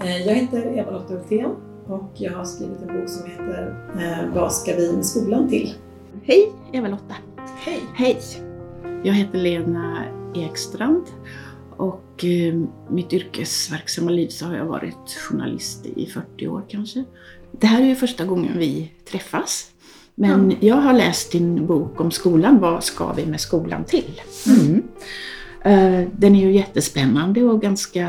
Eh, jag heter Eva-Lotta Hultén och jag har skrivit en bok som heter eh, Vad ska vi med skolan till? Hej Eva-Lotta! Hej! Hej! Jag heter Lena Ekstrand och eh, mitt yrkesverksamma liv så har jag varit journalist i 40 år kanske. Det här är ju första gången vi träffas. Men jag har läst din bok om skolan, Vad ska vi med skolan till? Mm. Eh, Den är ju jättespännande och ganska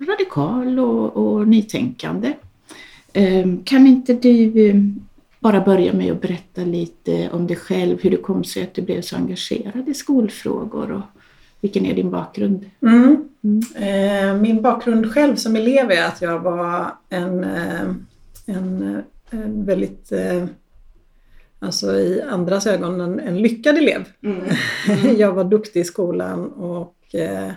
radikal och, och nytänkande. Eh, Kan inte du eh, bara börja med att berätta lite om dig själv, hur det kom sig att du blev så engagerad i skolfrågor och vilken är din bakgrund? Mm. Mm. Min bakgrund själv som elev är att jag var en, en, väldigt, alltså i andras ögon, en, en lyckad elev. Jag var duktig i skolan och eh,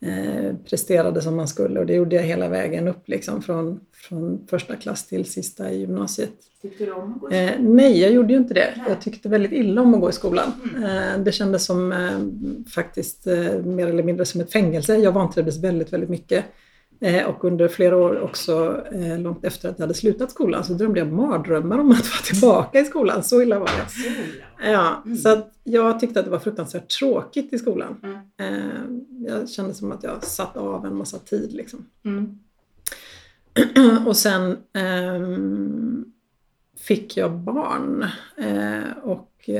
eh, presterade som man skulle och det gjorde jag hela vägen upp liksom från, från första klass till sista i gymnasiet. Tyckte du om att gå Eh, nej, jag gjorde ju inte det. Jag tyckte väldigt illa om att gå i skolan. Eh, det kändes som faktiskt mer eller mindre som ett fängelse. Jag vantrivdes väldigt, väldigt mycket. Eh, och under flera år också, eh, långt efter att jag hade slutat skolan, så drömde jag mardrömmar om att vara tillbaka i skolan. Så illa var det. Ja, så att jag tyckte att det var fruktansvärt tråkigt i skolan. Mm. Eh, jag kände som att jag satt av en massa tid. Liksom. Mm. och sen ehm, fick jag barn och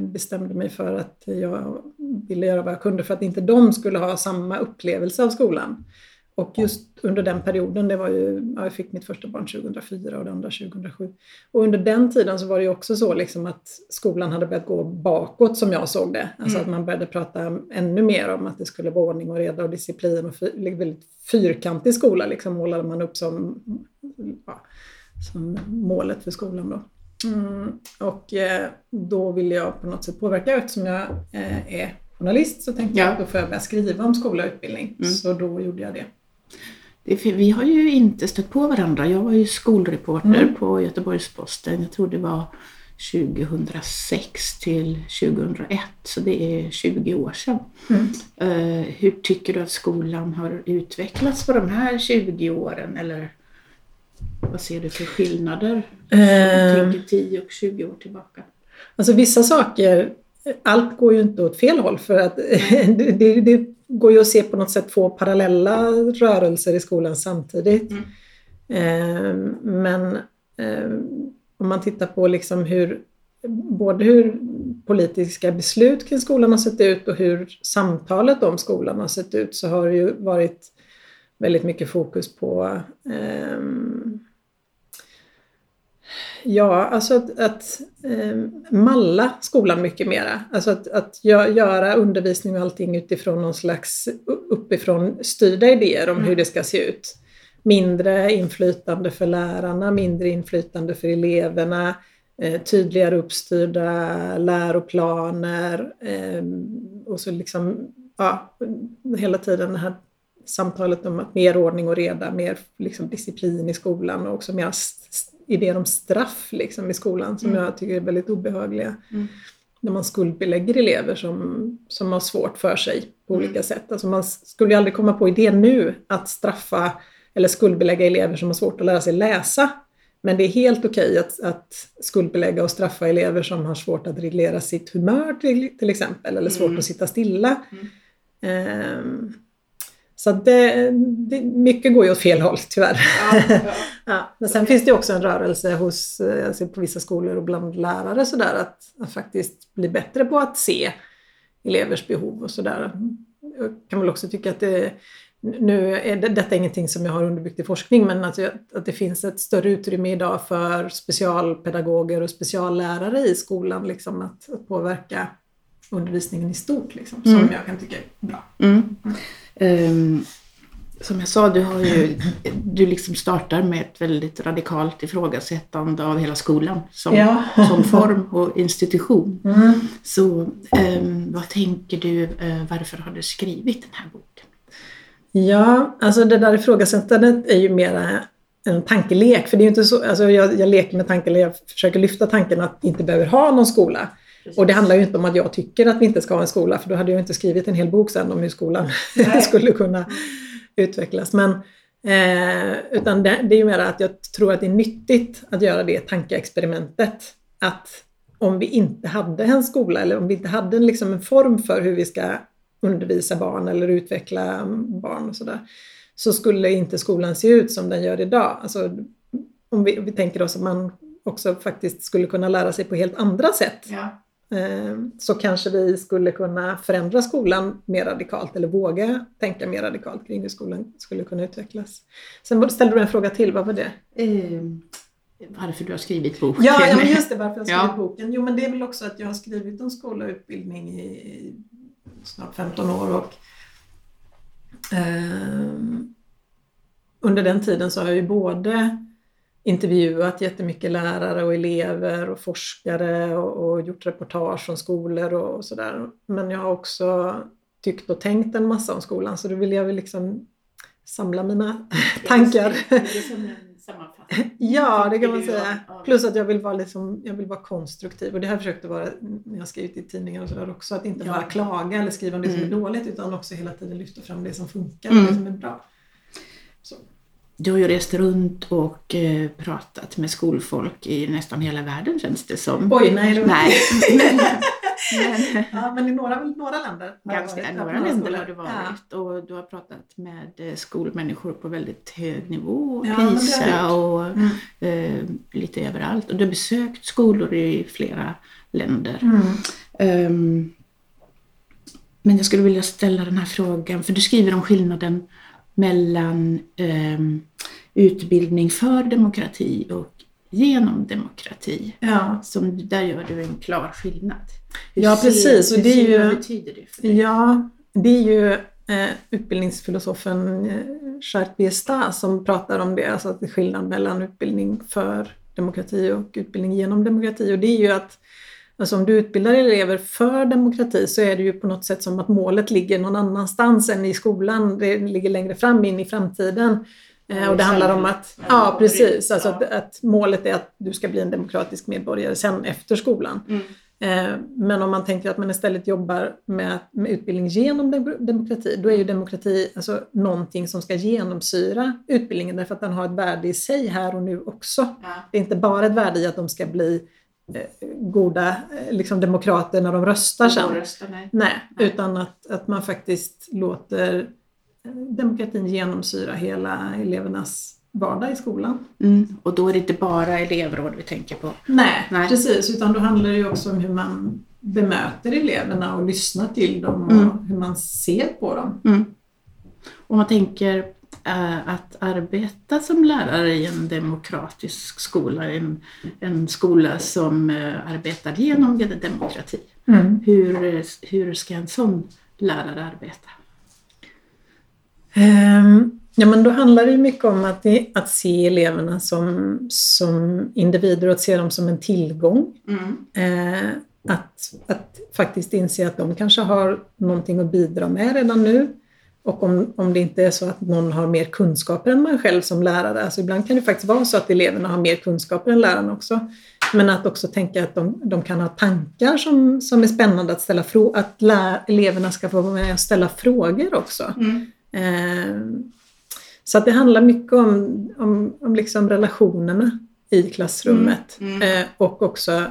bestämde mig för att jag ville göra vad jag kunde för att inte de skulle ha samma upplevelse av skolan. Och just under den perioden, det var ju, ja, jag fick mitt första barn 2004 och det andra 2007. Och under den tiden så var det ju också så liksom att skolan hade börjat gå bakåt som jag såg det. Alltså att man började prata ännu mer om att det skulle vara ordning och reda och disciplin och fy, väldigt fyrkantig skola liksom målade man upp som, ja, som målet för skolan då. Mm, och eh, då ville jag på något sätt påverka eftersom jag eh, är journalist så tänkte jag Ja. att då får jag börja skriva om skola och utbildning. Mm. Så då gjorde jag det. Vi har ju inte stött på varandra. Jag var ju skolreporter Mm. på Göteborgs-Posten. Jag tror det var 2006 till 2001, så det är 20 år sedan. Mm. Eh, hur tycker du att skolan har utvecklats på de här 20 åren? Eller vad ser du för skillnader? Du tänker 10 och 20 år tillbaka. Alltså vissa saker, allt går ju inte åt fel håll för att det, det, går ju att se på något sätt två parallella rörelser i skolan samtidigt. Mm. Eh, men eh, om man tittar på liksom hur både hur politiska beslut kring skolan har sett ut och hur samtalet om skolan har sett ut så har det ju varit väldigt mycket fokus på ehm, Ja, alltså att, att eh, malla skolan mycket mera. Alltså att, att gö- göra undervisning och allting utifrån någon slags uppifrån styrda idéer om hur det ska se ut. Mindre inflytande för lärarna, mindre inflytande för eleverna, eh, tydligare uppstyrda läroplaner eh, och så liksom, ja, hela tiden det här samtalet om att mer ordning och reda, mer liksom disciplin i skolan och också mer idéer om straff liksom i skolan som Mm. jag tycker är väldigt obehagliga. Mm. När man skuldbelägger elever som, som har svårt för sig på Mm. olika sätt. Alltså man skulle ju aldrig komma på idén nu att straffa eller skuldbelägga elever som har svårt att lära sig läsa. Men det är helt okej att, att skuldbelägga och straffa elever som har svårt att reglera sitt humör till, till exempel, eller svårt Mm. att sitta stilla. Mm. Så det, det, mycket går ju åt fel håll tyvärr. Ja, men sen finns det också en rörelse hos, eh, alltså på vissa skolor och bland lärare sådär att, att faktiskt bli bättre på att se elevers behov och sådär. Jag kan väl också tycka att det, nu är det, detta är ingenting som jag har underbyggt i forskning, men att, att det finns ett större utrymme idag för specialpedagoger och speciallärare i skolan, liksom att, att påverka undervisningen i stort, liksom, som Mm. jag kan tycka är bra. Mm. Ehm, som jag sa, du, har ju, du liksom startar med ett väldigt radikalt ifrågasättande av hela skolan som, Ja. som form och institution. Mm. Så ehm, vad tänker du, eh, varför har du skrivit den här boken? Ja, alltså det där ifrågasättandet är ju mera en tankelek. För det är ju inte så, alltså jag, jag leker med tanken, jag försöker lyfta tanken att vi inte behöver ha någon skola. Och det handlar ju inte om att jag tycker att vi inte ska ha en skola, för då hade jag inte skrivit en hel bok sen om hur skolan skulle kunna utvecklas. Men Eh, utan det, det är ju mer att jag tror att det är nyttigt att göra det tankeexperimentet. Att om vi inte hade en skola eller om vi inte hade en, liksom en form för hur vi ska undervisa barn eller utveckla barn och sådär, så skulle inte skolan se ut som den gör idag. Alltså, om vi, vi tänker oss att man också faktiskt skulle kunna lära sig på helt andra sätt. Ja. Eh, så kanske vi skulle kunna förändra skolan mer radikalt eller våga tänka mer radikalt kring hur skolan skulle kunna utvecklas. Sen ställde du en fråga till, vad var det? Eh, varför du har skrivit boken. Ja, ja men just det, varför jag har skrivit Ja. boken. Jo, men det är väl också att jag har skrivit om skola och utbildning i, snart 15 år och ehm, under den tiden så har jag ju både intervjuat jättemycket lärare och elever och forskare och, och gjort reportage om skolor och, och sådär. Men jag har också tyckt och tänkt en massa om skolan så då vill jag väl liksom samla mina tankar. Det är som en sammanfattning. Ja, det kan man säga. Plus att jag vill vara, liksom, jag vill vara konstruktiv. Och det har jag försökt att vara när jag skrivit i tidningar och sådär också. Att inte Ja. bara klaga eller skriva om det som är Mm. dåligt utan också hela tiden lyfta fram det som funkar Mm. och det som är bra. Du har ju rest runt och eh, pratat med skolfolk i nästan hela världen känns det som. Oj, nej. Det var... Nej, men, men Ja, men i några, några länder. har ganska varit. Ja, några länder har du varit och du har pratat med eh, skolmänniskor på väldigt hög nivå, Ja, PISA och Mm. eh, lite överallt. Och du har besökt skolor i flera länder. Mm. Ehm, men jag skulle vilja ställa den här frågan, för du skriver om skillnaden mellan ehm, utbildning för demokrati och genom demokrati. Ja. Som, där gör du en klar skillnad. Hur Ja, ser- precis, och hur det är ser- ju- Vad betyder det för dig? Ja, det är ju eh, utbildningsfilosofen eh, Jacques Biesta som pratar om det, alltså att det är skillnad mellan utbildning för demokrati och utbildning genom demokrati. Och det är ju att alltså om du utbildar elever för demokrati så är det ju på något sätt som att målet ligger någon annanstans än i skolan. Det ligger längre fram in i framtiden. Eh, Ja, och det handlar om att, Ja, precis, alltså att, att målet är att du ska bli en demokratisk medborgare sen efter skolan. Mm. Eh, Men om man tänker att man istället jobbar med, med utbildning genom dem- demokrati, då är ju demokrati alltså någonting som ska genomsyra utbildningen därför att den har ett värde i sig här och nu också. Ja. Det är inte bara ett värde i att de ska bli goda eh, liksom demokrater när de röstar sen. Rösta, nej. Nej, Nej. utan att, att man faktiskt låter eh, demokratin genomsyra hela elevernas vardag i skolan. Mm. Och då är det inte bara elevråd vi tänker på. Nej, Nej. precis. Utan då handlar det ju också om hur man bemöter eleverna och lyssnar till dem och Mm. hur man ser på dem. Mm. Om man tänker eh, att arbeta som lärare i en demokratisk skola, en, en skola som eh, arbetar genom demokrati. Hur, hur ska en sån lärare arbeta? Ehm, Ja, men då handlar det mycket om att, att se eleverna som, som individer och att se dem som en tillgång. Eh, att, att faktiskt inse att de kanske har någonting att bidra med redan nu. Och om, om det inte är så att någon har mer kunskaper än man själv som lärare. Alltså ibland kan det faktiskt vara så att eleverna har mer kunskaper än lärarna också. Men att också tänka att de, de kan ha tankar som, som är spännande att ställa frågor. Att lä, eleverna ska få vara med och ställa frågor också. Eh, så att det handlar mycket om, om, om liksom relationerna i klassrummet. Mm, Eh, och också,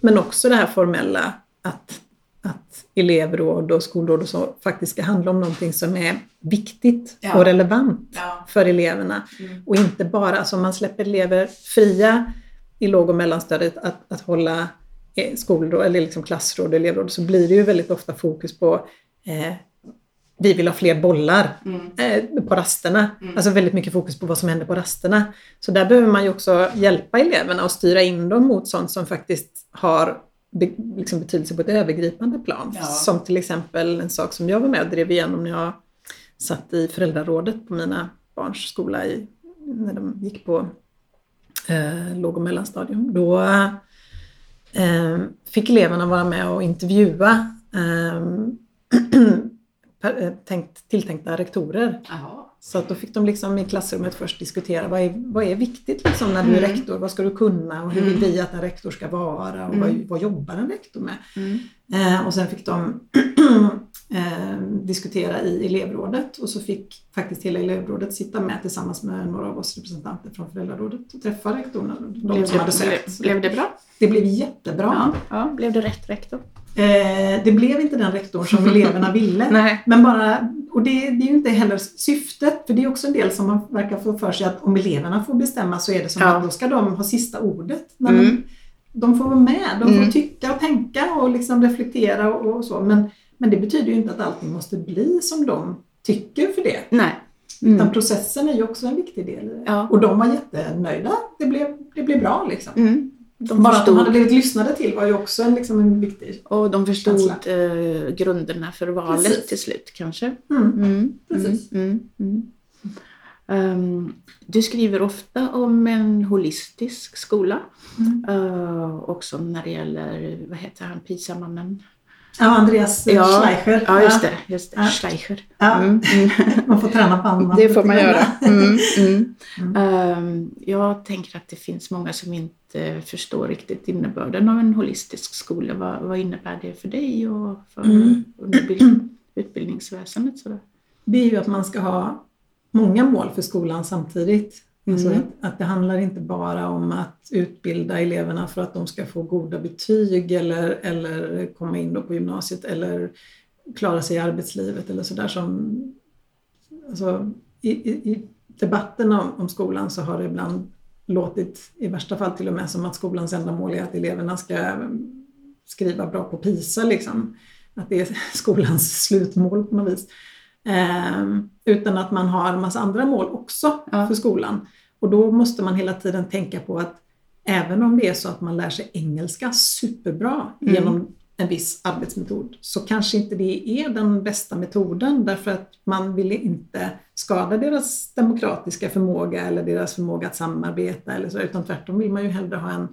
men också det här formella att, att elevråd och skolråd och så faktiskt ska handla om någonting som är viktigt Ja. och relevant Ja. för eleverna. Mm. Och inte bara, alltså om man släpper elever fria i låg och mellanstadiet att, att hålla eh, skolråd, eller liksom klassråd och elevråd så blir det ju väldigt ofta fokus på eh, vi vill ha fler bollar Mm. eh, på rasterna. Mm. Alltså väldigt mycket fokus på vad som händer på rasterna. Så där behöver man ju också hjälpa eleverna och styra in dem mot sånt som faktiskt har be, liksom betydelse på ett övergripande plan. Ja. Som till exempel en sak som jag var med och drev igenom när jag satt i föräldrarådet på mina barns skola i, när de gick på eh, låg och mellanstadium. Då eh, fick eleverna vara med och intervjua eh, eh, tänkt, tilltänkta rektorer. Jaha. Så att då fick de liksom i klassrummet först diskutera vad är, vad är viktigt liksom när du är Mm. rektor? Vad ska du kunna och hur vill Mm. vi att en rektor ska vara och Mm. vad, vad jobbar en rektor med? Mm. Eh, och sen fick de eh, diskutera i elevrådet och så fick faktiskt hela elevrådet sitta med tillsammans med några av oss representanter från föräldrarådet och träffa rektorerna. De Blev som hade sökt. blev, blev det bra? Det blev jättebra. Ja, ja. Blev det rätt rektor? Eh, det blev inte den rektorn som eleverna ville. Nej. Men bara, och det, det är ju inte heller syftet, för det är också en del som man verkar få för sig att om eleverna får bestämma så är det som Ja. att då ska de ha sista ordet. Nej, Mm. de får vara med, de får Mm. tycka och tänka och liksom reflektera och, och så. Men, men det betyder ju inte att allting måste bli som de tycker för det. Nej. Utan Mm. processen är ju också en viktig del i det. Ja. Och de var jättenöjda. Det blev, det blev bra liksom. Mm. De Bara att de hade blivit lyssnade till var ju också en, liksom en viktig... och de förstod eh, grunderna för valet Precis. till slut kanske. Mm. Mm, Precis. Mm, mm. Ehm, du skriver ofta om en holistisk skola. Mm. Eh, också när det gäller, vad heter han, PISA-mannen? Ja, Andreas Ja. Schleicher. Ja, just det. Just det. Ja. Schleicher. Mm, mm. Man får träna på annat. Det får man göra. Mm, mm. Ehm, jag tänker att det finns många som inte förstår riktigt innebörden av en holistisk skola. Vad, vad innebär det för dig och för Mm. utbildningsväsendet? Sådär? Det är ju att man ska ha många mål för skolan samtidigt. Alltså Mm. att, att det handlar inte bara om att utbilda eleverna för att de ska få goda betyg eller, eller komma in på gymnasiet eller klara sig i arbetslivet eller sådär som... Alltså, i, i, I debatten om, om skolan så har det ibland låtit, i värsta fall till och med, som att skolans enda mål är att eleverna ska skriva bra på PISA. Liksom. Att det är skolans slutmål på något vis. Ehm, utan att man har en massa andra mål också Ja. för skolan. Och då måste man hela tiden tänka på att även om det är så att man lär sig engelska superbra Mm. genom en viss arbetsmetod så kanske inte det är den bästa metoden därför att man vill inte skada deras demokratiska förmåga eller deras förmåga att samarbeta eller så, utan tvärtom vill man ju hellre ha en,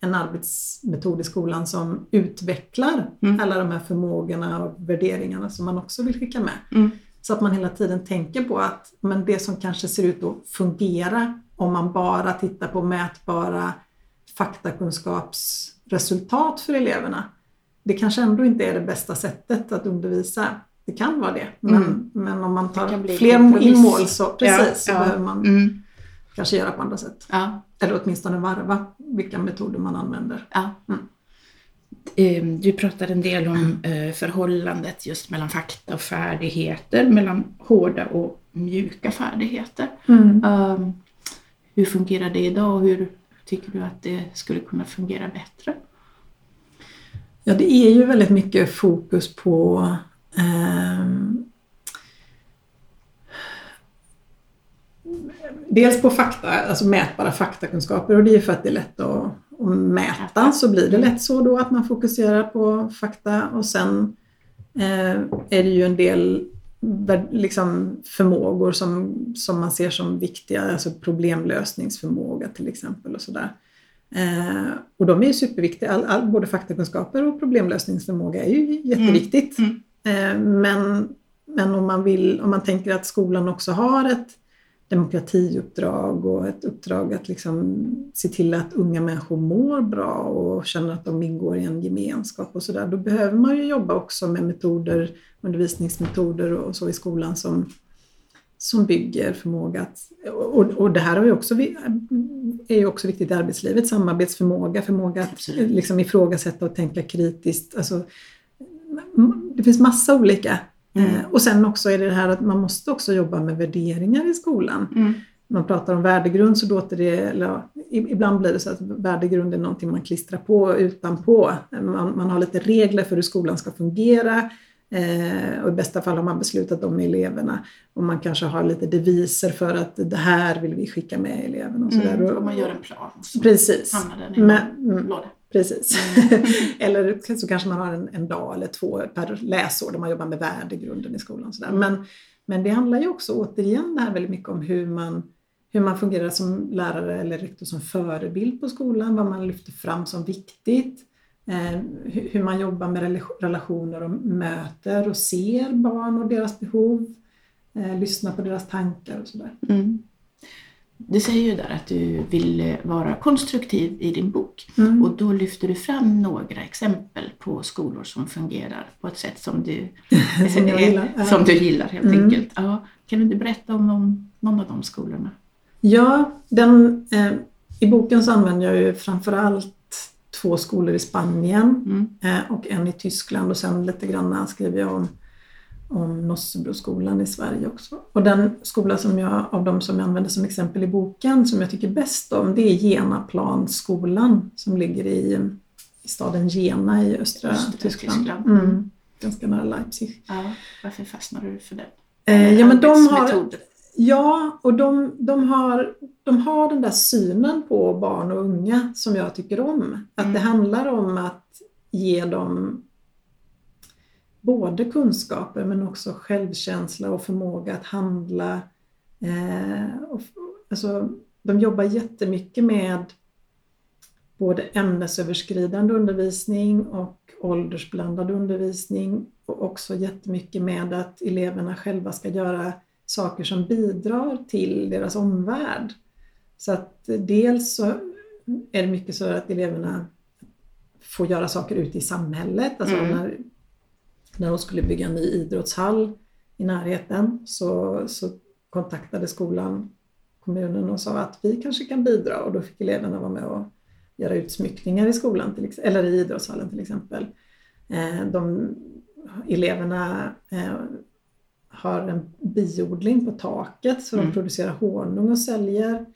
en arbetsmetod i skolan som utvecklar Mm. alla de här förmågorna och värderingarna som man också vill skicka med. Mm. Så att man hela tiden tänker på att men det som kanske ser ut att fungera om man bara tittar på mätbara faktakunskapsresultat för eleverna. Det kanske ändå inte är det bästa sättet att undervisa. Det kan vara det, men, Mm. men om man tar fler kompromiss. inmål så, precis, Ja, så ja. behöver man Mm. Kanske göra på andra sätt. Ja, Eller åtminstone varva vilka metoder man använder. ja. Mm. Eh, Du pratar en del om eh, förhållandet just mellan fakta och färdigheter, mellan hårda och mjuka färdigheter. Um, hur fungerar det idag och hur tycker du att det skulle kunna fungera bättre? Ja, det är ju väldigt mycket fokus på ehm, Dels på fakta, alltså mätbara faktakunskaper och det är ju för att det är lätt att, att mäta så blir det lätt så då att man fokuserar på fakta och sen eh, är det ju en del liksom, förmågor som, som man ser som viktiga, alltså problemlösningsförmåga till exempel och sådär. Eh, och de är ju superviktiga, all, all, både faktakunskaper och problemlösningsförmåga är ju jätteviktigt. Mm. Eh, men men om, man vill, om man tänker att skolan också har ett demokratiuppdrag och ett uppdrag att liksom se till att unga människor mår bra och känner att de ingår i en gemenskap och sådär. Då behöver man ju jobba också med metoder, undervisningsmetoder och så i skolan som, som bygger förmåga att... Och, och det här har ju också, är ju också viktigt i arbetslivet, samarbetsförmåga, förmåga att Absolut. liksom ifrågasätta och tänka kritiskt. Alltså, det finns massa olika. Mm. Eh, Och sen också är det det här att man måste också jobba med värderingar i skolan. Mm. Man pratar om värdegrund så låter det, eller ibland blir det så att värdegrund är någonting man klistrar på utanpå. Man, man har lite regler för hur skolan ska fungera. Eh, och i bästa fall har man beslutat om eleverna. Och man kanske har lite deviser för att det här vill vi skicka med eleverna. Och. Mm. Och- man gör en plan Precis. Men, en mm, Precis. eller så kanske man har en, en dag eller två per läsår där man jobbar med värdegrunden i skolan. Sådär. Men, men det handlar ju också återigen det här väldigt mycket om hur man, hur man fungerar som lärare eller rektor som förebild på skolan, vad man lyfter fram som viktigt. Eh, hur, man jobbar med rela- relationer och möter och ser barn och deras behov. Eh, lyssnar på deras tankar och sådär. Mm. Du säger ju där att du vill vara konstruktiv i din bok Mm. och då lyfter du fram några exempel på skolor som fungerar på ett sätt som du, Som jag gillar. Som du gillar helt Mm. enkelt. Ja, kan du inte berätta om någon, någon av de skolorna? Ja, den, eh, i boken så använder jag ju framförallt två skolor i Spanien Mm. eh, och en i Tyskland och sen lite grann skriver jag om, om Nossebroskolan i Sverige också. Och den skola som jag, av de som jag använder som exempel i boken som jag tycker bäst om det är Jenaplansskolan som ligger i, i staden Jena i östra, Östra Tyskland. Tyskland. Mm, ganska nära Leipzig. Ja, varför fastnade du för den? Eh, ja, men de har. Ja, och de, de, har, de har den där synen på barn och unga som jag tycker om. Att Mm. det handlar om att ge dem både kunskaper men också självkänsla och förmåga att handla. Eh, och, alltså, de jobbar jättemycket med både ämnesöverskridande undervisning och åldersblandad undervisning och också jättemycket med att eleverna själva ska göra saker som bidrar till deras omvärld. Så att dels så är det mycket så att eleverna får göra saker ute i samhället. Alltså Mm. när, när de skulle bygga en ny idrottshall i närheten så, så kontaktade skolan kommunen och sa att vi kanske kan bidra och då fick eleverna vara med och göra utsmyckningar i skolan till, eller i idrottshallen till exempel. Eh, de, eleverna eh, har en biodling på taket så de Mm. producerar honung och säljer.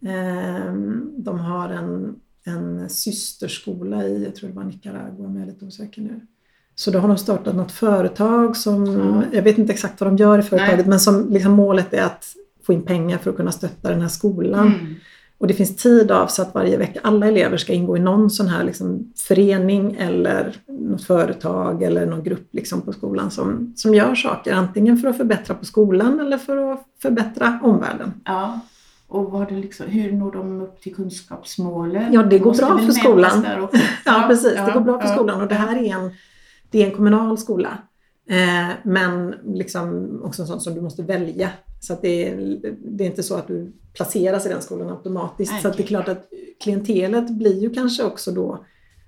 Eh, de har en, en systerskola i, jag tror det var Nicaragua, men jag är lite osäker nu. Så då har de startat något företag som, Ja. jag vet inte exakt vad de gör i företaget, Nej. men som liksom målet är att få in pengar för att kunna stötta den här skolan. Mm. Och det finns tid avsatt varje vecka. Alla elever ska ingå i någon sån här liksom förening eller något företag eller någon grupp liksom på skolan som, som gör saker. Antingen för att förbättra på skolan eller för att förbättra omvärlden. Ja. Och var det liksom, hur når de upp till kunskapsmålen? Ja, det går bra för skolan. Ja, precis. ja, det går bra för skolan och det här är en, det är en kommunal skola. Eh, men liksom också sån som du måste välja. Så att det, är, det är inte så att du placeras i den skolan automatiskt. Nej, Så det är klart att klientelet blir ju kanske också då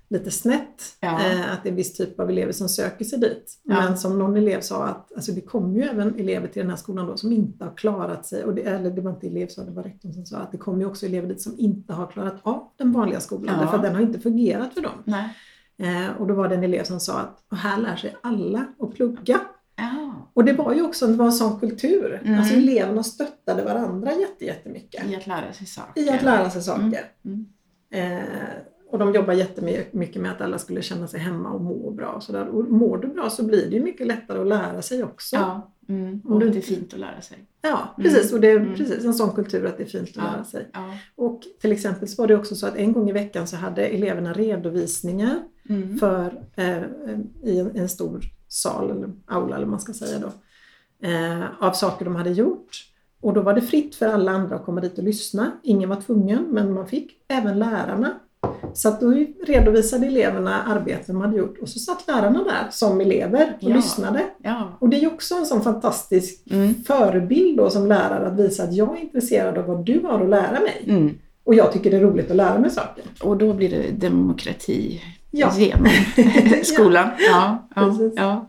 lite snett. Ja. Eh, att det är en viss typ av elever som söker sig dit. Ja. Men som någon elev sa att alltså det kommer ju även elever till den här skolan då som inte har klarat sig. Och det, eller det var inte elev sa, det var rektorn som sa att det kommer ju också elever dit som inte har klarat av den vanliga skolan. Ja. Därför att den har inte fungerat för dem. Nej. Eh, och då var det en elev som sa att här lär sig alla att plugga. Och det var ju också det var en sån kultur. Mm. Alltså eleverna stöttade varandra jätte, jättemycket. i att lära sig saker. I att lära sig saker. Mm. Eh, och de jobbar jättemycket med att alla skulle känna sig hemma och må bra. Och, så där. och mår du bra så blir det ju mycket lättare att lära sig också. Ja, mm. Och det är fint att lära sig. Ja, precis. Och det är Mm. precis en sån kultur att det är fint att Ja. lära sig. Ja. Och till exempel så var det också så att en gång i veckan så hade eleverna redovisningar Mm. för, eh, i en, en stor sal eller aula eller man ska säga då. Eh, av saker de hade gjort. Och då var det fritt för alla andra att komma dit och lyssna. Ingen var tvungen men man fick, även lärarna. Så att då redovisade eleverna arbeten de hade gjort och så satt lärarna där som elever och Ja. lyssnade. Ja. Och det är ju också en sån fantastisk Mm. förebild då som lärare att visa att jag är intresserad av vad du har att lära mig. Mm. Och jag tycker det är roligt att lära mig saker. Och då blir det demokrati Ja. genom skolan. Ja, ja, ja.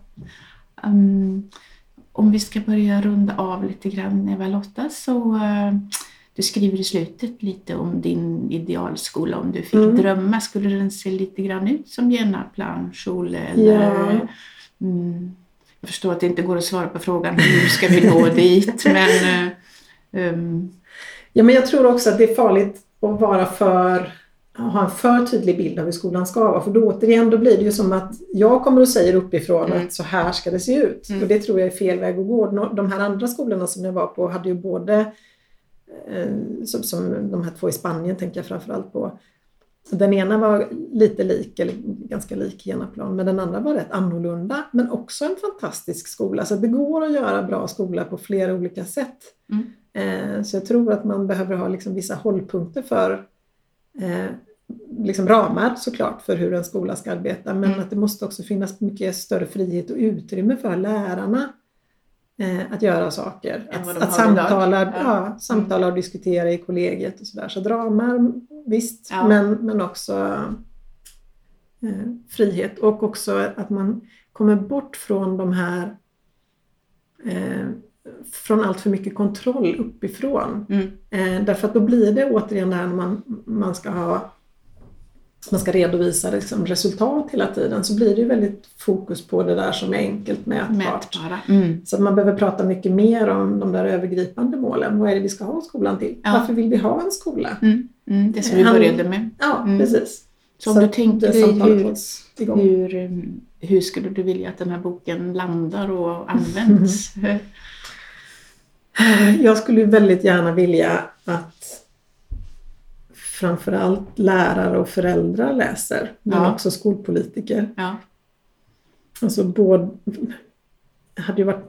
Um, om vi ska börja runda av lite grann Eva-Lotta så uh, du skriver i slutet lite om din idealskola. Om du fick Mm. drömma, skulle den se lite grann ut som Jenaplan Schule? Eller, Ja. mm, jag förstår att det inte går att svara på frågan hur ska vi nå dit men uh, um, Ja, men jag tror också att det är farligt att vara för ha en för tydlig bild av hur skolan ska vara. För då återigen, då blir det ju som att jag kommer och säger uppifrån Mm. att så här ska det se ut. Mm. Och det tror jag är fel väg att gå. De här andra skolorna som jag var på hade ju både, eh, som, som de här två i Spanien tänker jag framförallt på. Den ena var lite lik, eller ganska lik Genaplan, men den andra var rätt annorlunda. Men också en fantastisk skola. Så det går att göra bra skola på flera olika sätt. Mm. Eh, Så jag tror att man behöver ha liksom vissa hållpunkter för eh, liksom ramar såklart för hur en skola ska arbeta men Mm. att det måste också finnas mycket större frihet och utrymme för lärarna eh, att göra saker. Att, att samtala, Ja. ja. samtala och diskutera i kollegiet och sådär. Så dramer, visst, Ja. men, men också eh, frihet. Och också att man kommer bort från de här eh, från allt för mycket kontroll uppifrån. Mm. Eh, därför att då blir det återigen det här när man, man ska ha man ska redovisa liksom resultat hela tiden så blir det ju väldigt fokus på det där som är enkelt mätbart. Mm. Så man behöver prata mycket mer om de där övergripande målen. Vad är det vi ska ha skolan till? Ja. Varför vill vi ha en skola? Mm. Mm. Det som vi började med. Ja, Mm. precis. Så om du att tänker dig hur-. Hur, um, hur skulle du vilja att den här boken landar och används? Jag skulle väldigt gärna vilja att framförallt lärare och föräldrar läser, men Ja. också skolpolitiker. Ja. Alltså både, det hade ju varit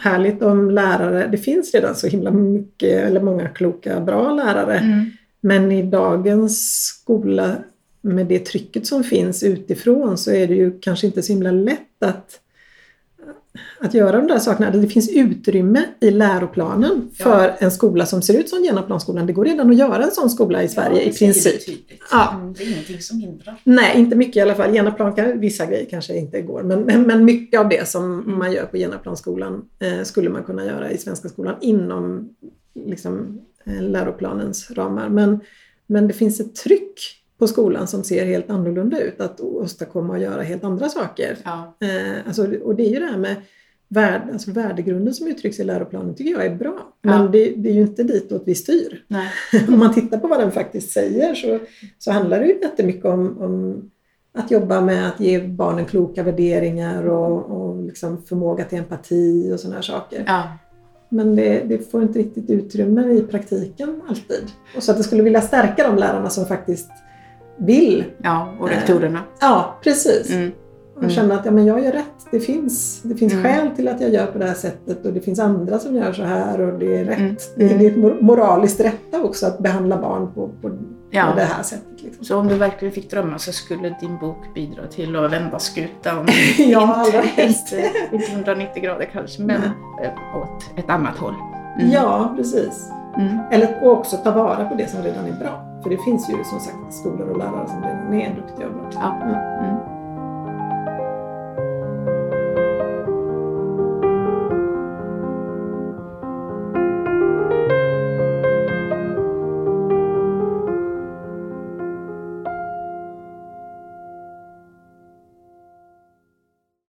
härligt om lärare, det finns redan så himla mycket, eller många kloka, bra lärare. Mm. Men i dagens skola med det trycket som finns utifrån så är det ju kanske inte så himla lätt att, att göra de där sakerna. Det finns utrymme i läroplanen Ja. för en skola som ser ut som Genaplansskolan. Det går redan att göra en sån skola i Sverige i princip. Ja. Mm, Det är ingenting som hindrar. Nej, inte mycket i alla fall. Genaplan kan, vissa grejer kanske inte går. Men, men, men mycket av det som man gör på Genaplansskolan eh, skulle man kunna göra i Svenska skolan inom liksom, eh, läroplanens ramar. Men, men det finns ett tryck på skolan som ser helt annorlunda ut. Att åstadkomma och göra helt andra saker. Ja. Eh, alltså, och det är ju det här med värd, alltså värdegrunden som uttrycks i läroplanen tycker jag är bra. Men Ja. det, det är ju inte ditåt vi styr. Nej. Om man tittar på vad den faktiskt säger så, så handlar det ju jättemycket om, om att jobba med att ge barnen kloka värderingar och, och liksom förmåga till empati och sådana här saker. Ja. Men det, det får inte riktigt utrymme i praktiken alltid. Och så att jag skulle vilja stärka de lärarna som faktiskt vill. ja, och rektorerna. Ja, precis. Mm. Och känna att ja, men jag gör rätt. Det finns, det finns Mm. skäl till att jag gör på det här sättet och det finns andra som gör så här och det är rätt. Mm. Det, är, det är moraliskt rätta också att behandla barn på, på, Ja. på det här sättet. Liksom. Så om du verkligen fick drömma så skulle din bok bidra till att vända skutan. Ja, allra inte, helst. inte, inte 190 grader kanske, men eh, åt ett annat håll. Mm. Ja, precis. Mm. Eller också ta vara på det som redan är bra. För det finns ju som sagt skolor och lärare som redan är duktiga och bra. Ja. Mm. mm.